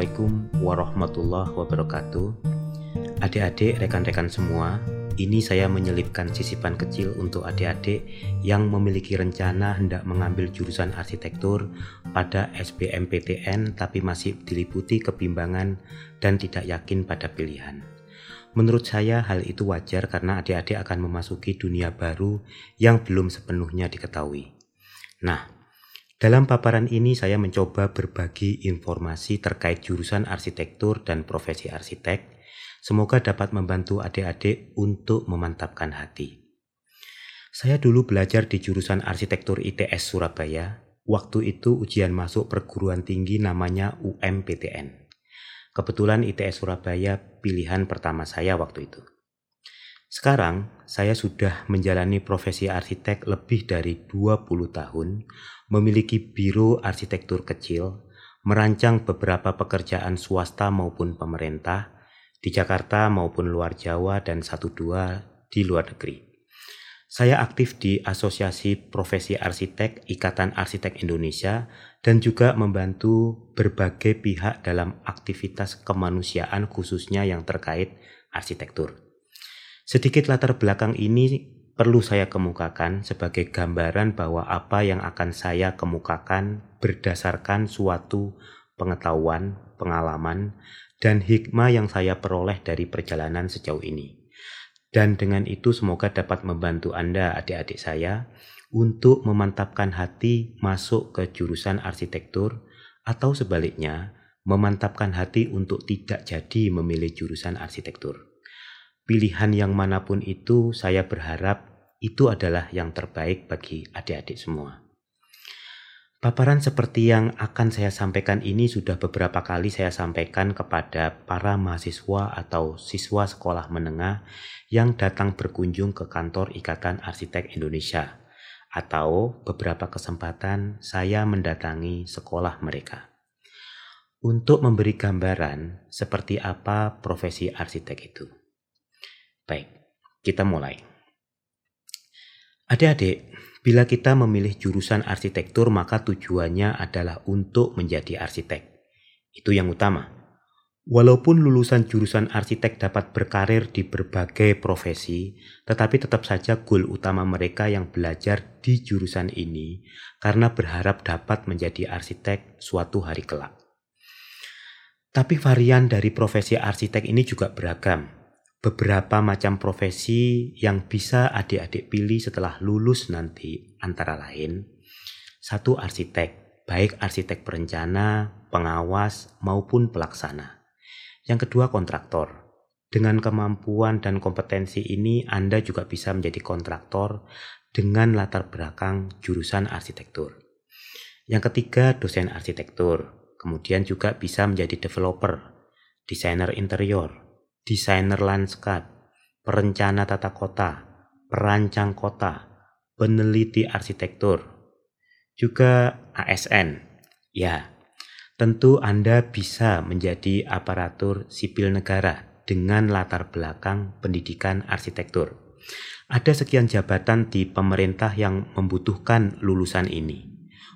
Assalamualaikum warahmatullahi wabarakatuh. Adik-adik, rekan-rekan semua, ini saya menyelipkan sisipan kecil untuk adik-adik yang memiliki rencana hendak mengambil jurusan arsitektur pada SBMPTN tapi masih diliputi kebimbangan dan tidak yakin pada pilihan. Menurut saya hal itu wajar karena adik-adik akan memasuki dunia baru yang belum sepenuhnya diketahui. Nah, dalam paparan ini saya mencoba berbagi informasi terkait jurusan arsitektur dan profesi arsitek. Semoga dapat membantu adik-adik untuk memantapkan hati. Saya dulu belajar di jurusan arsitektur ITS Surabaya. Waktu itu ujian masuk perguruan tinggi namanya UMPTN. Kebetulan ITS Surabaya pilihan pertama saya waktu itu. Sekarang, saya sudah menjalani profesi arsitek lebih dari 20 tahun, memiliki biro arsitektur kecil, merancang beberapa pekerjaan swasta maupun pemerintah di Jakarta maupun luar Jawa dan satu dua di luar negeri. Saya aktif di Asosiasi Profesi Arsitek Ikatan Arsitek Indonesia dan juga membantu berbagai pihak dalam aktivitas kemanusiaan khususnya yang terkait arsitektur. Sedikit latar belakang ini perlu saya kemukakan sebagai gambaran bahwa apa yang akan saya kemukakan berdasarkan suatu pengetahuan, pengalaman, dan hikmah yang saya peroleh dari perjalanan sejauh ini. Dan dengan itu semoga dapat membantu Anda adik-adik saya untuk memantapkan hati masuk ke jurusan arsitektur atau sebaliknya memantapkan hati untuk tidak jadi memilih jurusan arsitektur pilihan yang mana pun itu, saya berharap itu adalah yang terbaik bagi adik-adik semua. Paparan seperti yang akan saya sampaikan ini sudah beberapa kali saya sampaikan kepada para mahasiswa atau siswa sekolah menengah yang datang berkunjung ke kantor Ikatan Arsitek Indonesia, atau beberapa kesempatan saya mendatangi sekolah mereka untuk memberi gambaran seperti apa profesi arsitek itu. Baik, kita mulai. Adik-adik, bila kita memilih jurusan arsitektur maka tujuannya adalah untuk menjadi arsitek. Itu yang utama. Walaupun lulusan jurusan arsitek dapat berkarir di berbagai profesi, tetapi tetap saja goal utama mereka yang belajar di jurusan ini karena berharap dapat menjadi arsitek suatu hari kelak. Tapi varian dari profesi arsitek ini juga beragam beberapa macam profesi yang bisa adik-adik pilih setelah lulus nanti antara lain satu arsitek, baik arsitek perencana, pengawas maupun pelaksana. Yang kedua kontraktor. Dengan kemampuan dan kompetensi ini Anda juga bisa menjadi kontraktor dengan latar belakang jurusan arsitektur. Yang ketiga dosen arsitektur, kemudian juga bisa menjadi developer, desainer interior, desainer lanskap, perencana tata kota, perancang kota, peneliti arsitektur, juga ASN. Ya, tentu Anda bisa menjadi aparatur sipil negara dengan latar belakang pendidikan arsitektur. Ada sekian jabatan di pemerintah yang membutuhkan lulusan ini,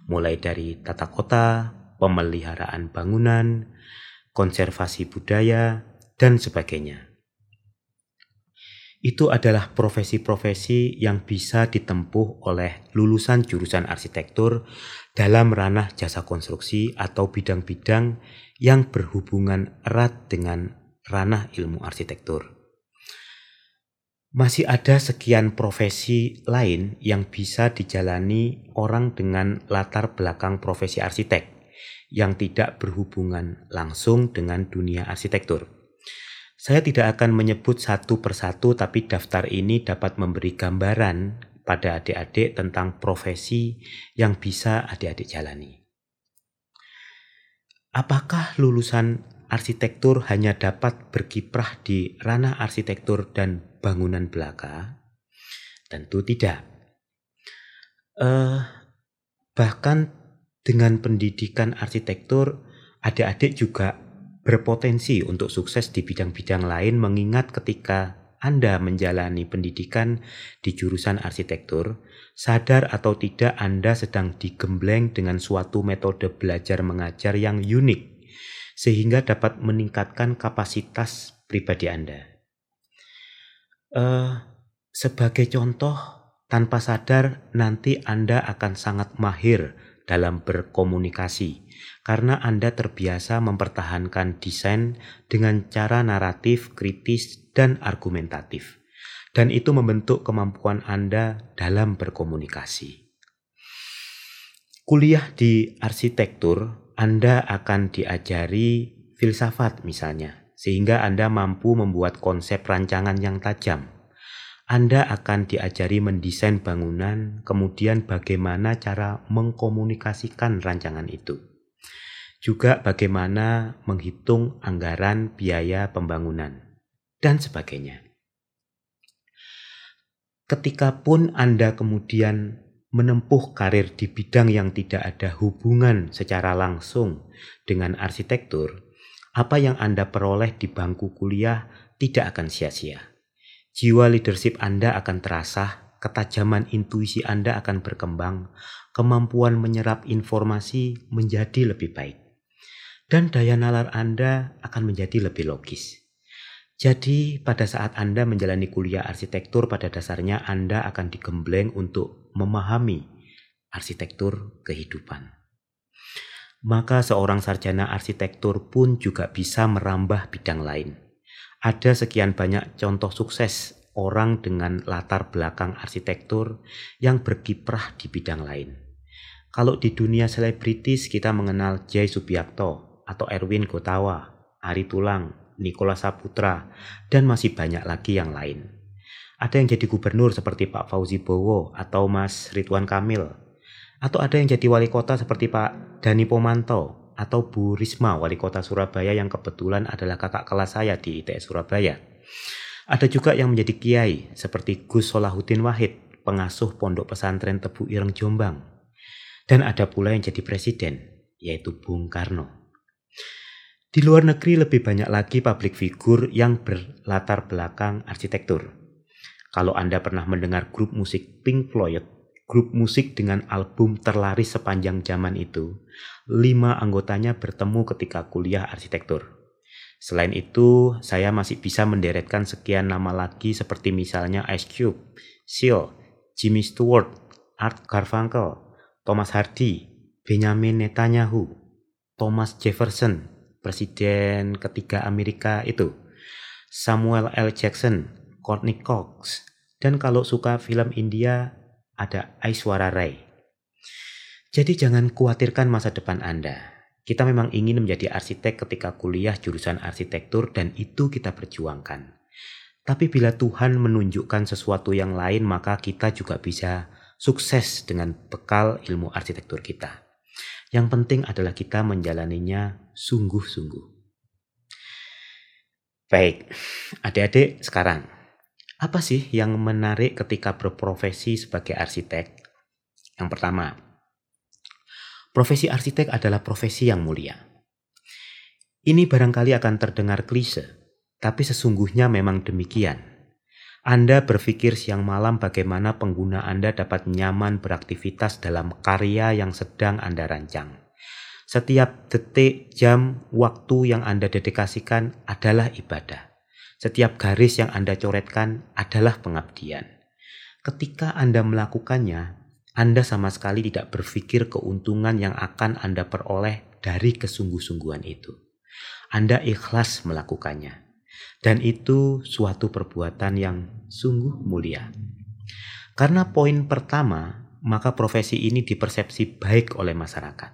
mulai dari tata kota, pemeliharaan bangunan, konservasi budaya, dan sebagainya. Itu adalah profesi-profesi yang bisa ditempuh oleh lulusan jurusan arsitektur dalam ranah jasa konstruksi atau bidang-bidang yang berhubungan erat dengan ranah ilmu arsitektur. Masih ada sekian profesi lain yang bisa dijalani orang dengan latar belakang profesi arsitek yang tidak berhubungan langsung dengan dunia arsitektur. Saya tidak akan menyebut satu persatu, tapi daftar ini dapat memberi gambaran pada adik-adik tentang profesi yang bisa adik-adik jalani. Apakah lulusan arsitektur hanya dapat berkiprah di ranah arsitektur dan bangunan belaka? Tentu tidak. Uh, bahkan dengan pendidikan arsitektur, adik-adik juga berpotensi untuk sukses di bidang-bidang lain mengingat ketika Anda menjalani pendidikan di jurusan arsitektur, sadar atau tidak Anda sedang digembleng dengan suatu metode belajar mengajar yang unik sehingga dapat meningkatkan kapasitas pribadi Anda. Uh, sebagai contoh, tanpa sadar nanti Anda akan sangat mahir dalam berkomunikasi karena Anda terbiasa mempertahankan desain dengan cara naratif, kritis, dan argumentatif. Dan itu membentuk kemampuan Anda dalam berkomunikasi. Kuliah di arsitektur, Anda akan diajari filsafat misalnya, sehingga Anda mampu membuat konsep rancangan yang tajam. Anda akan diajari mendesain bangunan, kemudian bagaimana cara mengkomunikasikan rancangan itu. Juga bagaimana menghitung anggaran biaya pembangunan, dan sebagainya. Ketika pun Anda kemudian menempuh karir di bidang yang tidak ada hubungan secara langsung dengan arsitektur, apa yang Anda peroleh di bangku kuliah tidak akan sia-sia. Jiwa leadership Anda akan terasah, ketajaman intuisi Anda akan berkembang, kemampuan menyerap informasi menjadi lebih baik. Dan daya nalar Anda akan menjadi lebih logis. Jadi, pada saat Anda menjalani kuliah arsitektur, pada dasarnya Anda akan digembleng untuk memahami arsitektur kehidupan maka seorang sarjana arsitektur pun juga bisa merambah bidang lain. Ada sekian banyak contoh sukses orang dengan latar belakang arsitektur yang berkiprah di bidang lain. Kalau di dunia selebritis kita mengenal Jay Subiakto atau Erwin Gotawa, Ari Tulang, Nikola Saputra, dan masih banyak lagi yang lain. Ada yang jadi gubernur seperti Pak Fauzi Bowo atau Mas Ridwan Kamil atau ada yang jadi wali kota seperti Pak Dani Pomanto atau Bu Risma wali kota Surabaya yang kebetulan adalah kakak kelas saya di ITS Surabaya. Ada juga yang menjadi kiai seperti Gus Solahuddin Wahid, pengasuh pondok pesantren Tebu Ireng Jombang. Dan ada pula yang jadi presiden, yaitu Bung Karno. Di luar negeri lebih banyak lagi publik figur yang berlatar belakang arsitektur. Kalau Anda pernah mendengar grup musik Pink Floyd grup musik dengan album terlaris sepanjang zaman itu, lima anggotanya bertemu ketika kuliah arsitektur. Selain itu, saya masih bisa menderetkan sekian nama lagi seperti misalnya Ice Cube, Seal, Jimmy Stewart, Art Garfunkel, Thomas Hardy, Benjamin Netanyahu, Thomas Jefferson, presiden ketiga Amerika itu, Samuel L. Jackson, Courtney Cox, dan kalau suka film India, ada Aiswara Rai. Jadi jangan khawatirkan masa depan Anda. Kita memang ingin menjadi arsitek ketika kuliah jurusan arsitektur dan itu kita perjuangkan. Tapi bila Tuhan menunjukkan sesuatu yang lain maka kita juga bisa sukses dengan bekal ilmu arsitektur kita. Yang penting adalah kita menjalaninya sungguh-sungguh. Baik, adik-adik sekarang apa sih yang menarik ketika berprofesi sebagai arsitek? Yang pertama, profesi arsitek adalah profesi yang mulia. Ini barangkali akan terdengar klise, tapi sesungguhnya memang demikian. Anda berpikir siang malam bagaimana pengguna Anda dapat nyaman beraktivitas dalam karya yang sedang Anda rancang. Setiap detik, jam, waktu yang Anda dedikasikan adalah ibadah. Setiap garis yang Anda coretkan adalah pengabdian. Ketika Anda melakukannya, Anda sama sekali tidak berpikir keuntungan yang akan Anda peroleh dari kesungguh-sungguhan itu. Anda ikhlas melakukannya. Dan itu suatu perbuatan yang sungguh mulia. Karena poin pertama, maka profesi ini dipersepsi baik oleh masyarakat.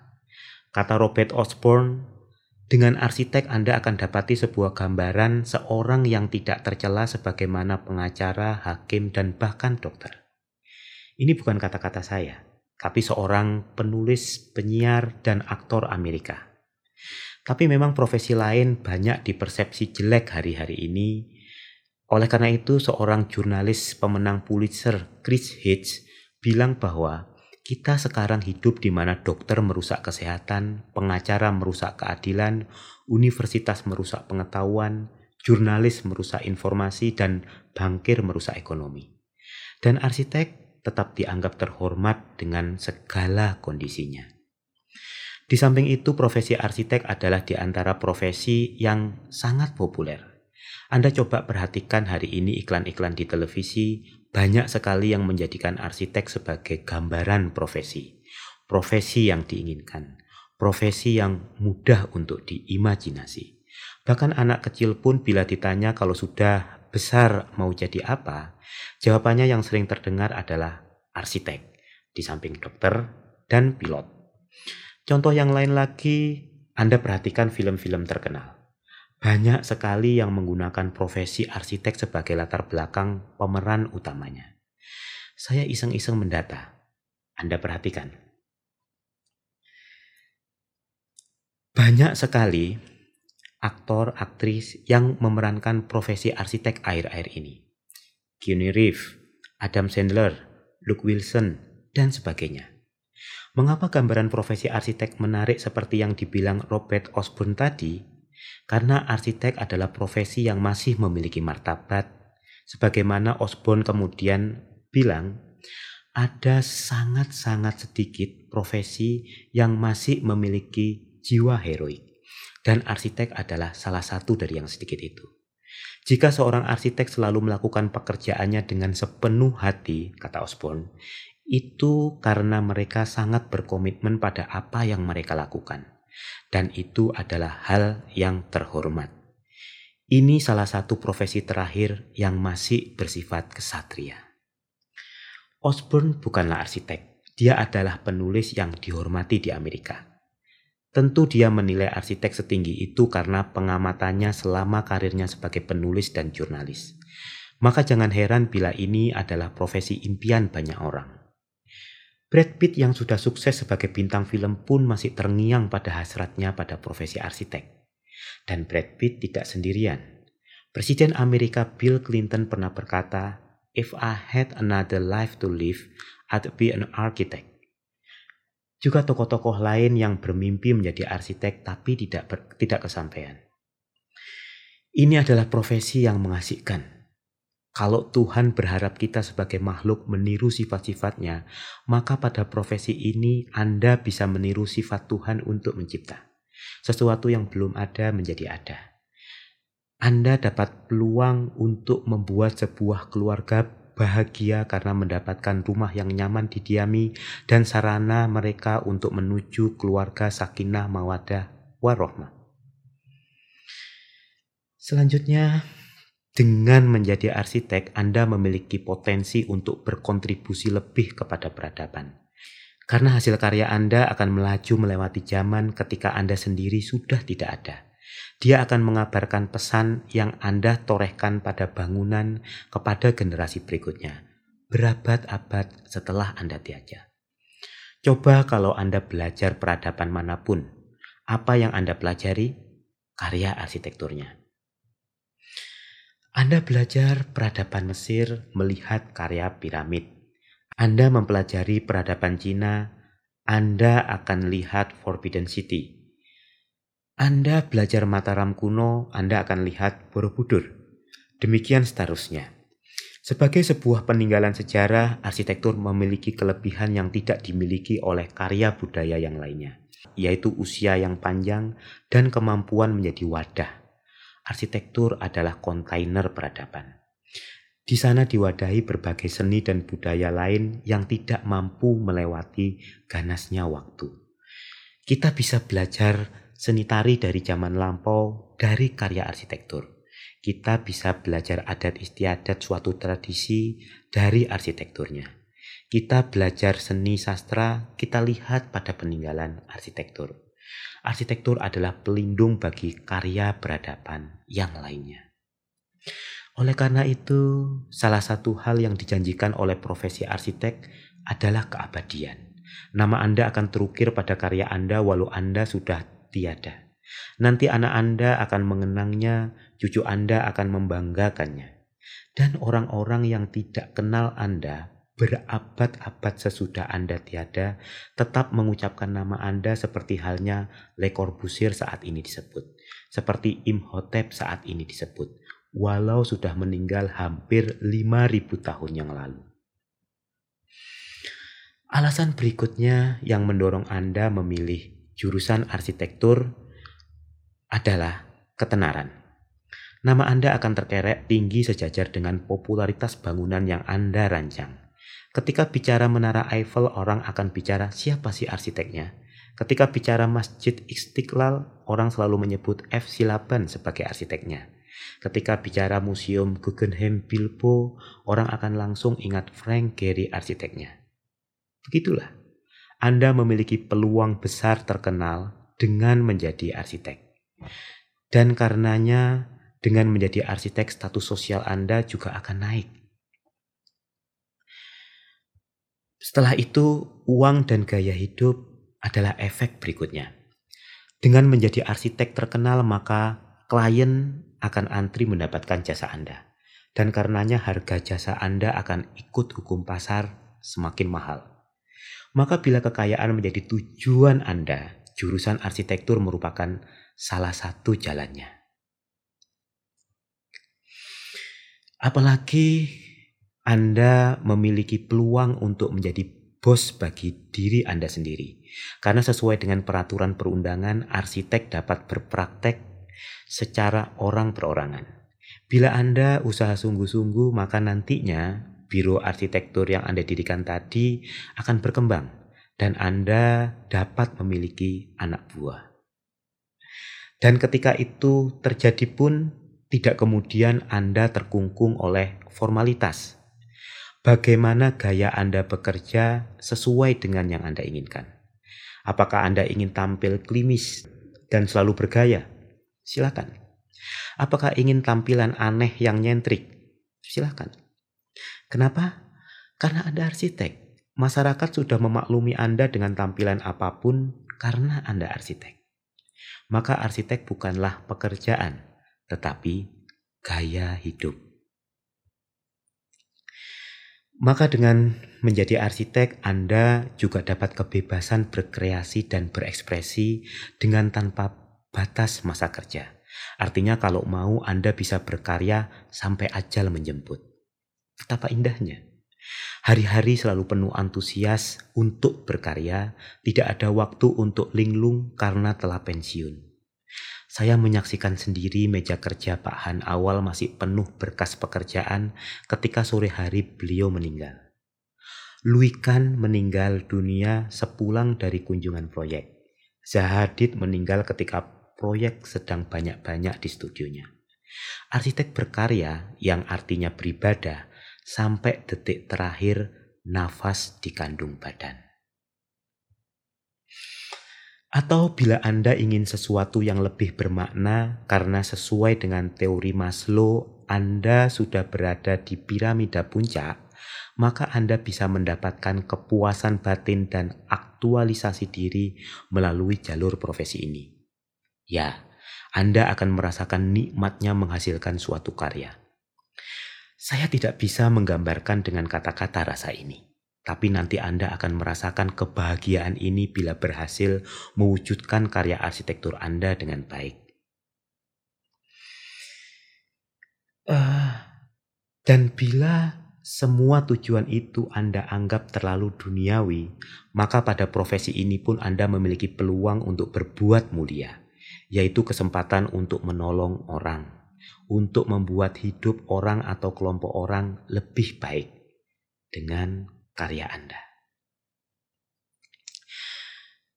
Kata Robert Osborne, dengan arsitek Anda akan dapati sebuah gambaran seorang yang tidak tercela sebagaimana pengacara, hakim, dan bahkan dokter. Ini bukan kata-kata saya, tapi seorang penulis, penyiar, dan aktor Amerika. Tapi memang profesi lain banyak dipersepsi jelek hari-hari ini. Oleh karena itu, seorang jurnalis pemenang Pulitzer, Chris Hitch, bilang bahwa kita sekarang hidup di mana dokter merusak kesehatan, pengacara merusak keadilan, universitas merusak pengetahuan, jurnalis merusak informasi, dan bankir merusak ekonomi. Dan arsitek tetap dianggap terhormat dengan segala kondisinya. Di samping itu, profesi arsitek adalah di antara profesi yang sangat populer. Anda coba perhatikan hari ini iklan-iklan di televisi, banyak sekali yang menjadikan arsitek sebagai gambaran profesi. Profesi yang diinginkan, profesi yang mudah untuk diimajinasi. Bahkan anak kecil pun bila ditanya kalau sudah besar mau jadi apa, jawabannya yang sering terdengar adalah arsitek, di samping dokter dan pilot. Contoh yang lain lagi, Anda perhatikan film-film terkenal. Banyak sekali yang menggunakan profesi arsitek sebagai latar belakang pemeran utamanya. Saya iseng-iseng mendata. Anda perhatikan. Banyak sekali aktor, aktris yang memerankan profesi arsitek air-air ini. Keanu Reeves, Adam Sandler, Luke Wilson, dan sebagainya. Mengapa gambaran profesi arsitek menarik seperti yang dibilang Robert Osborne tadi? Karena arsitek adalah profesi yang masih memiliki martabat. Sebagaimana Osborne kemudian bilang, ada sangat-sangat sedikit profesi yang masih memiliki jiwa heroik. Dan arsitek adalah salah satu dari yang sedikit itu. Jika seorang arsitek selalu melakukan pekerjaannya dengan sepenuh hati, kata Osborne, itu karena mereka sangat berkomitmen pada apa yang mereka lakukan dan itu adalah hal yang terhormat. Ini salah satu profesi terakhir yang masih bersifat kesatria. Osborne bukanlah arsitek, dia adalah penulis yang dihormati di Amerika. Tentu dia menilai arsitek setinggi itu karena pengamatannya selama karirnya sebagai penulis dan jurnalis. Maka jangan heran bila ini adalah profesi impian banyak orang. Brad Pitt yang sudah sukses sebagai bintang film pun masih terngiang pada hasratnya pada profesi arsitek. Dan Brad Pitt tidak sendirian. Presiden Amerika Bill Clinton pernah berkata, If I had another life to live, I'd be an architect. Juga tokoh-tokoh lain yang bermimpi menjadi arsitek tapi tidak ber, tidak kesampaian. Ini adalah profesi yang mengasihkan kalau Tuhan berharap kita sebagai makhluk meniru sifat-sifatnya, maka pada profesi ini Anda bisa meniru sifat Tuhan untuk mencipta. Sesuatu yang belum ada menjadi ada. Anda dapat peluang untuk membuat sebuah keluarga bahagia karena mendapatkan rumah yang nyaman didiami dan sarana mereka untuk menuju keluarga sakinah mawadah warohmah. Selanjutnya, dengan menjadi arsitek, Anda memiliki potensi untuk berkontribusi lebih kepada peradaban. Karena hasil karya Anda akan melaju melewati zaman ketika Anda sendiri sudah tidak ada. Dia akan mengabarkan pesan yang Anda torehkan pada bangunan kepada generasi berikutnya, berabad-abad setelah Anda tiada. Coba kalau Anda belajar peradaban mana pun, apa yang Anda pelajari? Karya arsitekturnya. Anda belajar peradaban Mesir melihat karya piramid. Anda mempelajari peradaban Cina, Anda akan lihat Forbidden City. Anda belajar Mataram kuno, Anda akan lihat Borobudur. Demikian seterusnya. Sebagai sebuah peninggalan sejarah, arsitektur memiliki kelebihan yang tidak dimiliki oleh karya budaya yang lainnya, yaitu usia yang panjang dan kemampuan menjadi wadah arsitektur adalah kontainer peradaban. Di sana diwadahi berbagai seni dan budaya lain yang tidak mampu melewati ganasnya waktu. Kita bisa belajar seni tari dari zaman lampau dari karya arsitektur. Kita bisa belajar adat istiadat suatu tradisi dari arsitekturnya. Kita belajar seni sastra, kita lihat pada peninggalan arsitektur. Arsitektur adalah pelindung bagi karya peradaban yang lainnya. Oleh karena itu, salah satu hal yang dijanjikan oleh profesi arsitek adalah keabadian. Nama Anda akan terukir pada karya Anda walau Anda sudah tiada. Nanti anak Anda akan mengenangnya, cucu Anda akan membanggakannya. Dan orang-orang yang tidak kenal Anda berabad-abad sesudah Anda tiada, tetap mengucapkan nama Anda seperti halnya Le Corbusier saat ini disebut, seperti Imhotep saat ini disebut, walau sudah meninggal hampir 5000 tahun yang lalu. Alasan berikutnya yang mendorong Anda memilih jurusan arsitektur adalah ketenaran. Nama Anda akan terkerek tinggi sejajar dengan popularitas bangunan yang Anda rancang. Ketika bicara Menara Eiffel, orang akan bicara siapa sih arsiteknya. Ketika bicara Masjid Istiqlal, orang selalu menyebut F. Silaban sebagai arsiteknya. Ketika bicara Museum Guggenheim Bilbo, orang akan langsung ingat Frank Gehry arsiteknya. Begitulah, Anda memiliki peluang besar terkenal dengan menjadi arsitek. Dan karenanya dengan menjadi arsitek, status sosial Anda juga akan naik. Setelah itu, uang dan gaya hidup adalah efek berikutnya. Dengan menjadi arsitek terkenal, maka klien akan antri mendapatkan jasa Anda. Dan karenanya harga jasa Anda akan ikut hukum pasar semakin mahal. Maka bila kekayaan menjadi tujuan Anda, jurusan arsitektur merupakan salah satu jalannya. Apalagi Anda memiliki peluang untuk menjadi bos bagi diri Anda sendiri. Karena sesuai dengan peraturan perundangan, arsitek dapat berpraktek secara orang perorangan. Bila Anda usaha sungguh-sungguh, maka nantinya biro arsitektur yang Anda dirikan tadi akan berkembang dan Anda dapat memiliki anak buah. Dan ketika itu terjadi pun tidak kemudian Anda terkungkung oleh formalitas. Bagaimana gaya Anda bekerja sesuai dengan yang Anda inginkan? Apakah Anda ingin tampil klimis dan selalu bergaya? Silakan. Apakah ingin tampilan aneh yang nyentrik? Silakan. Kenapa? Karena Anda arsitek. Masyarakat sudah memaklumi Anda dengan tampilan apa pun karena Anda arsitek. Maka arsitek bukanlah pekerjaan, tetapi gaya hidup. Maka dengan menjadi arsitek, Anda juga dapat kebebasan berkreasi dan berekspresi dengan tanpa batas masa kerja. Artinya kalau mau Anda bisa berkarya sampai ajal menjemput. Betapa indahnya. Hari-hari selalu penuh antusias untuk berkarya, tidak ada waktu untuk linglung karena telah pensiun. Saya menyaksikan sendiri meja kerja Pak Han awal masih penuh berkas pekerjaan ketika sore hari beliau meninggal. Luikan meninggal dunia sepulang dari kunjungan proyek. Zahadid meninggal ketika proyek sedang banyak-banyak di studionya. Arsitek berkarya yang artinya beribadah sampai detik terakhir nafas di kandung badan. Atau bila Anda ingin sesuatu yang lebih bermakna karena sesuai dengan teori Maslow, Anda sudah berada di piramida puncak, maka Anda bisa mendapatkan kepuasan batin dan aktualisasi diri melalui jalur profesi ini. Ya, Anda akan merasakan nikmatnya menghasilkan suatu karya. Saya tidak bisa menggambarkan dengan kata-kata rasa ini. Tapi nanti Anda akan merasakan kebahagiaan ini bila berhasil mewujudkan karya arsitektur Anda dengan baik. Uh, dan bila semua tujuan itu Anda anggap terlalu duniawi, maka pada profesi ini pun Anda memiliki peluang untuk berbuat mulia, yaitu kesempatan untuk menolong orang, untuk membuat hidup orang atau kelompok orang lebih baik dengan karya Anda.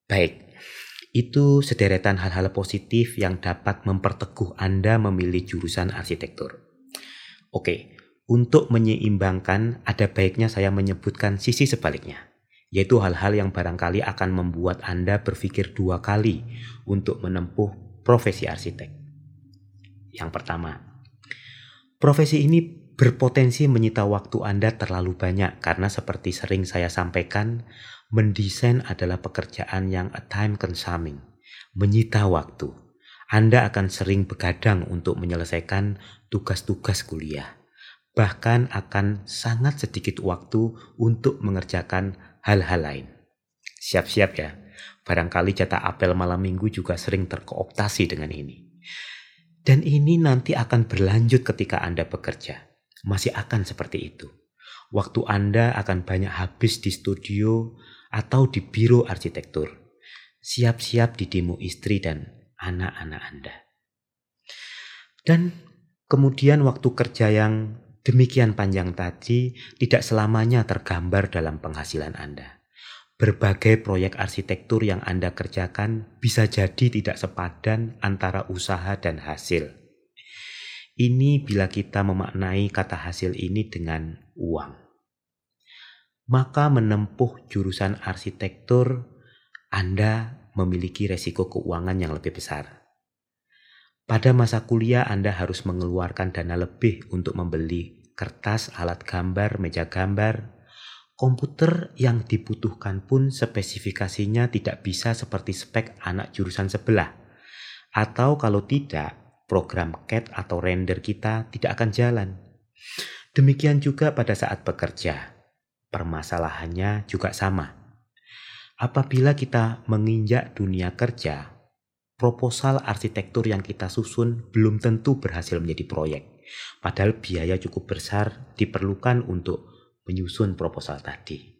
Baik, itu sederetan hal-hal positif yang dapat memperteguh Anda memilih jurusan arsitektur. Oke, untuk menyeimbangkan ada baiknya saya menyebutkan sisi sebaliknya, yaitu hal-hal yang barangkali akan membuat Anda berpikir dua kali untuk menempuh profesi arsitek. Yang pertama, profesi ini berpotensi menyita waktu Anda terlalu banyak karena seperti sering saya sampaikan, mendesain adalah pekerjaan yang a time consuming, menyita waktu. Anda akan sering begadang untuk menyelesaikan tugas-tugas kuliah. Bahkan akan sangat sedikit waktu untuk mengerjakan hal-hal lain. Siap-siap ya, barangkali jatah apel malam minggu juga sering terkooptasi dengan ini. Dan ini nanti akan berlanjut ketika Anda bekerja masih akan seperti itu. Waktu Anda akan banyak habis di studio atau di biro arsitektur. siap-siap di demo istri dan anak-anak Anda. Dan kemudian waktu kerja yang demikian panjang tadi tidak selamanya tergambar dalam penghasilan Anda. Berbagai proyek arsitektur yang Anda kerjakan bisa jadi tidak sepadan antara usaha dan hasil. Ini bila kita memaknai kata hasil ini dengan uang. Maka menempuh jurusan arsitektur, Anda memiliki resiko keuangan yang lebih besar. Pada masa kuliah Anda harus mengeluarkan dana lebih untuk membeli kertas, alat gambar, meja gambar. Komputer yang dibutuhkan pun spesifikasinya tidak bisa seperti spek anak jurusan sebelah. Atau kalau tidak, program CAD atau render kita tidak akan jalan. Demikian juga pada saat bekerja. Permasalahannya juga sama. Apabila kita menginjak dunia kerja, proposal arsitektur yang kita susun belum tentu berhasil menjadi proyek. Padahal biaya cukup besar diperlukan untuk menyusun proposal tadi.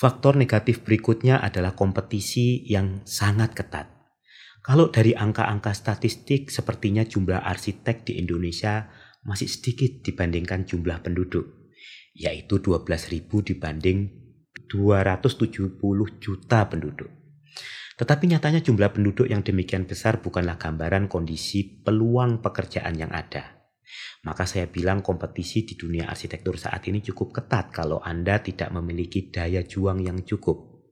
Faktor negatif berikutnya adalah kompetisi yang sangat ketat. Kalau dari angka-angka statistik sepertinya jumlah arsitek di Indonesia masih sedikit dibandingkan jumlah penduduk, yaitu 12.000 dibanding 270 juta penduduk. Tetapi nyatanya jumlah penduduk yang demikian besar bukanlah gambaran kondisi peluang pekerjaan yang ada. Maka saya bilang kompetisi di dunia arsitektur saat ini cukup ketat kalau Anda tidak memiliki daya juang yang cukup.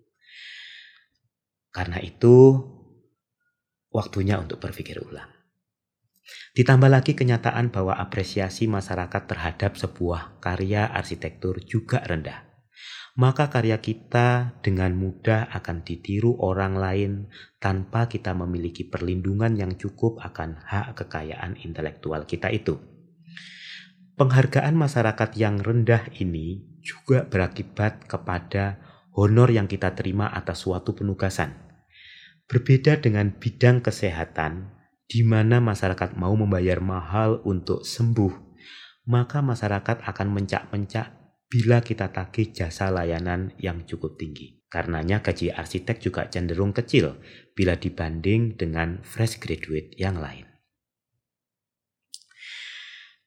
Karena itu, waktunya untuk berpikir ulang. Ditambah lagi kenyataan bahwa apresiasi masyarakat terhadap sebuah karya arsitektur juga rendah maka karya kita dengan mudah akan ditiru orang lain tanpa kita memiliki perlindungan yang cukup akan hak kekayaan intelektual kita itu. Penghargaan masyarakat yang rendah ini juga berakibat kepada honor yang kita terima atas suatu penugasan. Berbeda dengan bidang kesehatan, di mana masyarakat mau membayar mahal untuk sembuh, maka masyarakat akan mencak-mencak bila kita tagih jasa layanan yang cukup tinggi. Karenanya gaji arsitek juga cenderung kecil bila dibanding dengan fresh graduate yang lain.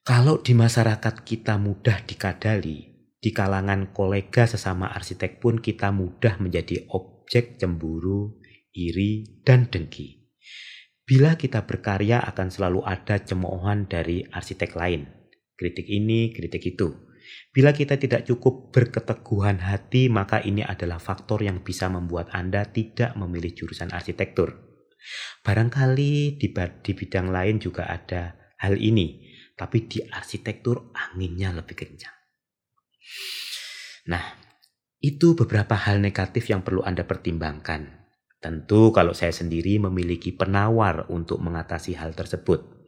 Kalau di masyarakat kita mudah dikadali, di kalangan kolega sesama arsitek pun kita mudah menjadi objek cemburu, iri, dan dengki. Bila kita berkarya akan selalu ada cemoohan dari arsitek lain. Kritik ini, kritik itu Bila kita tidak cukup berketeguhan hati, maka ini adalah faktor yang bisa membuat Anda tidak memilih jurusan arsitektur. Barangkali di, bidang lain juga ada hal ini, tapi di arsitektur anginnya lebih kencang. Nah, itu beberapa hal negatif yang perlu Anda pertimbangkan. Tentu kalau saya sendiri memiliki penawar untuk mengatasi hal tersebut.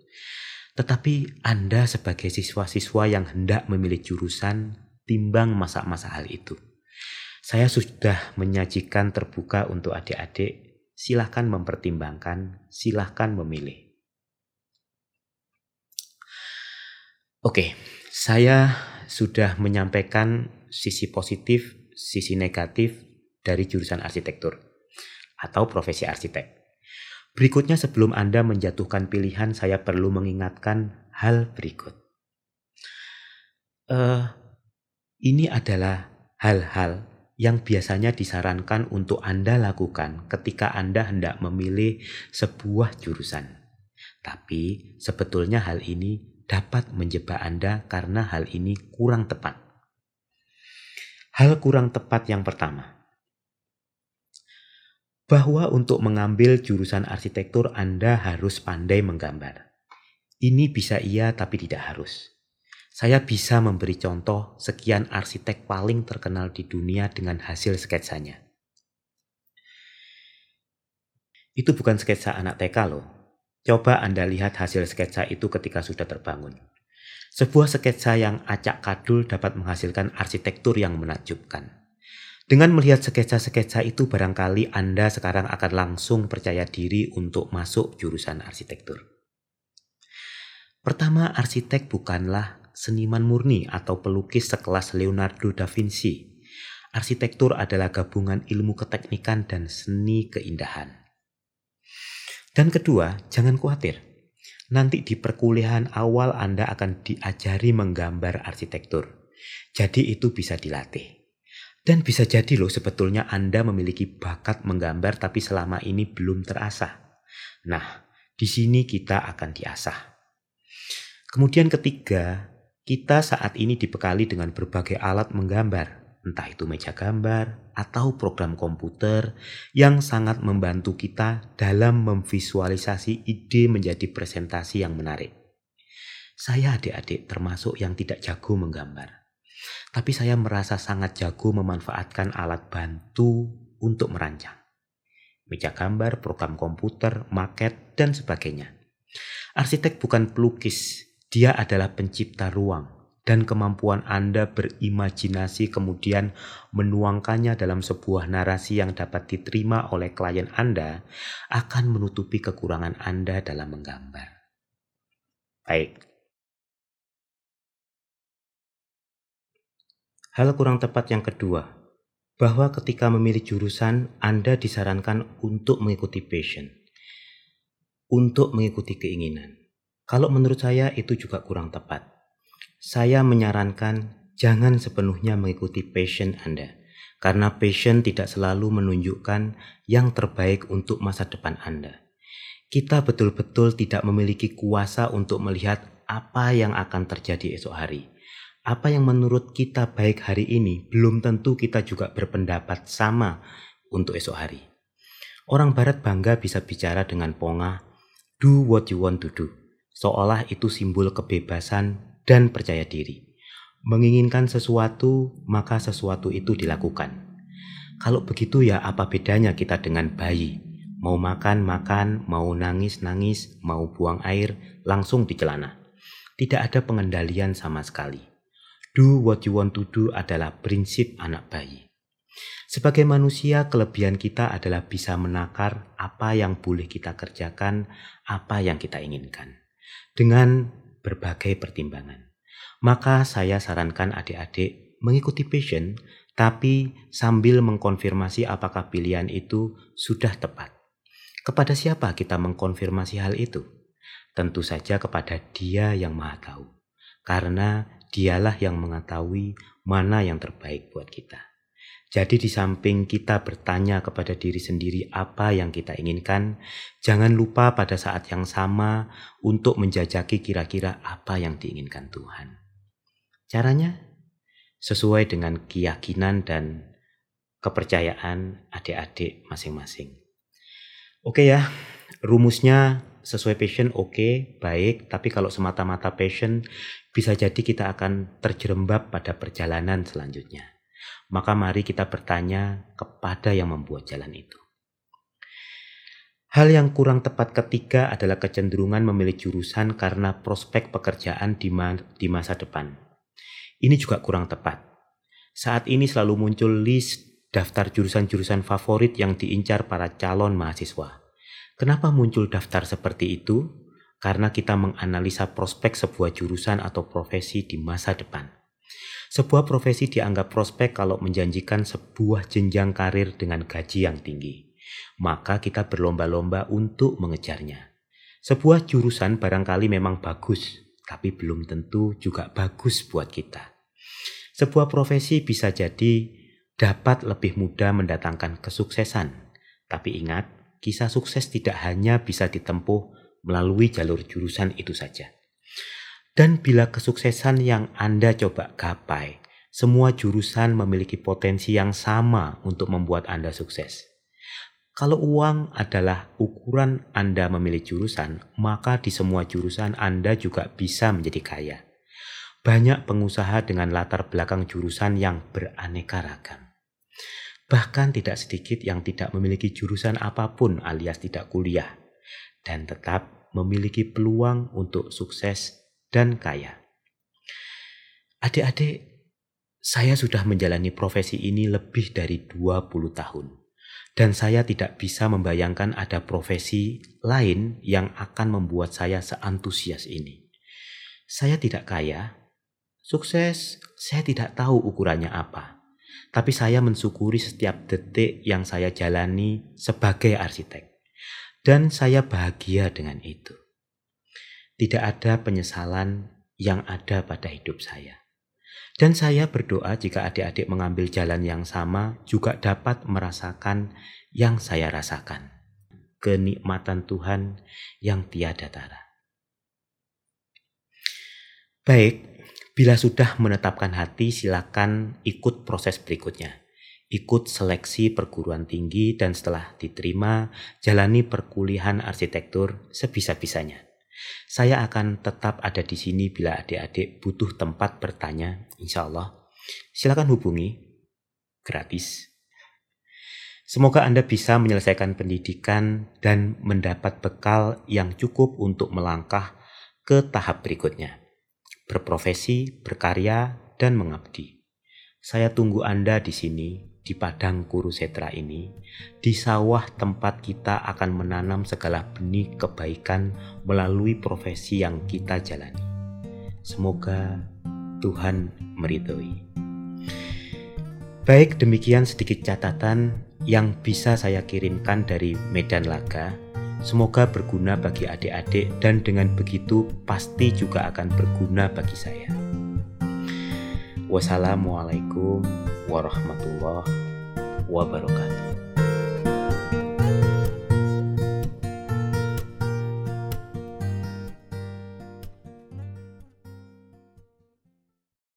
Tetapi Anda sebagai siswa-siswa yang hendak memilih jurusan, timbang masa-masa hal itu. Saya sudah menyajikan terbuka untuk adik-adik, silahkan mempertimbangkan, silahkan memilih. Oke, saya sudah menyampaikan sisi positif, sisi negatif dari jurusan arsitektur atau profesi arsitek. Berikutnya sebelum Anda menjatuhkan pilihan, saya perlu mengingatkan hal berikut. Uh, ini adalah hal-hal yang biasanya disarankan untuk Anda lakukan ketika Anda hendak memilih sebuah jurusan. Tapi sebetulnya hal ini dapat menjebak Anda karena hal ini kurang tepat. Hal kurang tepat yang pertama, bahwa untuk mengambil jurusan arsitektur Anda harus pandai menggambar. Ini bisa iya tapi tidak harus. Saya bisa memberi contoh sekian arsitek paling terkenal di dunia dengan hasil sketsanya. Itu bukan sketsa anak TK loh. Coba Anda lihat hasil sketsa itu ketika sudah terbangun. Sebuah sketsa yang acak kadul dapat menghasilkan arsitektur yang menakjubkan. Dengan melihat sketsa-sketsa itu barangkali Anda sekarang akan langsung percaya diri untuk masuk jurusan arsitektur. Pertama, arsitek bukanlah seniman murni atau pelukis sekelas Leonardo da Vinci. Arsitektur adalah gabungan ilmu keteknikan dan seni keindahan. Dan kedua, jangan khawatir. Nanti di perkuliahan awal Anda akan diajari menggambar arsitektur. Jadi itu bisa dilatih. Dan bisa jadi loh sebetulnya Anda memiliki bakat menggambar tapi selama ini belum terasah. Nah, di sini kita akan diasah. Kemudian ketiga, kita saat ini dibekali dengan berbagai alat menggambar entah itu meja gambar atau program komputer yang sangat membantu kita dalam memvisualisasi ide menjadi presentasi yang menarik. Saya adik-adik termasuk yang tidak jago menggambar. Tapi saya merasa sangat jago memanfaatkan alat bantu untuk merancang. Meja gambar, program komputer, maket, dan sebagainya. Arsitek bukan pelukis, dia adalah pencipta ruang dan kemampuan Anda berimajinasi kemudian menuangkannya dalam sebuah narasi yang dapat diterima oleh klien Anda akan menutupi kekurangan Anda dalam menggambar. Baik. Hal kurang tepat yang kedua, bahwa ketika memilih jurusan, Anda disarankan untuk mengikuti passion, untuk mengikuti keinginan. Kalau menurut saya itu juga kurang tepat saya menyarankan jangan sepenuhnya mengikuti passion Anda, karena passion tidak selalu menunjukkan yang terbaik untuk masa depan Anda. Kita betul-betul tidak memiliki kuasa untuk melihat apa yang akan terjadi esok hari. Apa yang menurut kita baik hari ini belum tentu kita juga berpendapat sama untuk esok hari. Orang Barat bangga bisa bicara dengan ponga, "Do what you want to do," seolah itu simbol kebebasan dan percaya diri. Menginginkan sesuatu, maka sesuatu itu dilakukan. Kalau begitu ya apa bedanya kita dengan bayi? Mau makan, makan, mau nangis, nangis, mau buang air, langsung di celana. Tidak ada pengendalian sama sekali. Do what you want to do adalah prinsip anak bayi. Sebagai manusia, kelebihan kita adalah bisa menakar apa yang boleh kita kerjakan, apa yang kita inginkan. Dengan berbagai pertimbangan. Maka saya sarankan adik-adik mengikuti passion, tapi sambil mengkonfirmasi apakah pilihan itu sudah tepat. Kepada siapa kita mengkonfirmasi hal itu? Tentu saja kepada Dia yang Maha Tahu, karena Dialah yang mengetahui mana yang terbaik buat kita. Jadi di samping kita bertanya kepada diri sendiri apa yang kita inginkan, jangan lupa pada saat yang sama untuk menjajaki kira-kira apa yang diinginkan Tuhan. Caranya sesuai dengan keyakinan dan kepercayaan adik-adik masing-masing. Oke ya, rumusnya sesuai passion oke, baik, tapi kalau semata-mata passion bisa jadi kita akan terjerembab pada perjalanan selanjutnya maka mari kita bertanya kepada yang membuat jalan itu. Hal yang kurang tepat ketiga adalah kecenderungan memilih jurusan karena prospek pekerjaan di, ma di masa depan. Ini juga kurang tepat. Saat ini selalu muncul list daftar jurusan-jurusan favorit yang diincar para calon mahasiswa. Kenapa muncul daftar seperti itu? Karena kita menganalisa prospek sebuah jurusan atau profesi di masa depan. Sebuah profesi dianggap prospek kalau menjanjikan sebuah jenjang karir dengan gaji yang tinggi. Maka kita berlomba-lomba untuk mengejarnya. Sebuah jurusan barangkali memang bagus, tapi belum tentu juga bagus buat kita. Sebuah profesi bisa jadi dapat lebih mudah mendatangkan kesuksesan. Tapi ingat, kisah sukses tidak hanya bisa ditempuh melalui jalur jurusan itu saja. Dan bila kesuksesan yang Anda coba gapai, semua jurusan memiliki potensi yang sama untuk membuat Anda sukses. Kalau uang adalah ukuran Anda memilih jurusan, maka di semua jurusan Anda juga bisa menjadi kaya. Banyak pengusaha dengan latar belakang jurusan yang beraneka ragam. Bahkan tidak sedikit yang tidak memiliki jurusan apa pun alias tidak kuliah dan tetap memiliki peluang untuk sukses dan kaya. Adik-adik, saya sudah menjalani profesi ini lebih dari 20 tahun. Dan saya tidak bisa membayangkan ada profesi lain yang akan membuat saya seantusias ini. Saya tidak kaya, sukses saya tidak tahu ukurannya apa. Tapi saya mensyukuri setiap detik yang saya jalani sebagai arsitek. Dan saya bahagia dengan itu. Tidak ada penyesalan yang ada pada hidup saya. Dan saya berdoa jika adik-adik mengambil jalan yang sama juga dapat merasakan yang saya rasakan. Kenikmatan Tuhan yang tiada tara. Baik, Bila sudah menetapkan hati, silakan ikut proses berikutnya. Ikut seleksi perguruan tinggi dan setelah diterima, jalani perkuliahan arsitektur sebisa-bisanya. Saya akan tetap ada di sini bila adik-adik butuh tempat bertanya, insya Allah. Silakan hubungi, gratis. Semoga Anda bisa menyelesaikan pendidikan dan mendapat bekal yang cukup untuk melangkah ke tahap berikutnya berprofesi, berkarya, dan mengabdi. Saya tunggu Anda di sini, di padang Kurusetra ini, di sawah tempat kita akan menanam segala benih kebaikan melalui profesi yang kita jalani. Semoga Tuhan meridhoi. Baik, demikian sedikit catatan yang bisa saya kirimkan dari Medan Laga Semoga berguna bagi adik-adik dan dengan begitu pasti juga akan berguna bagi saya. Wassalamualaikum warahmatullahi wabarakatuh.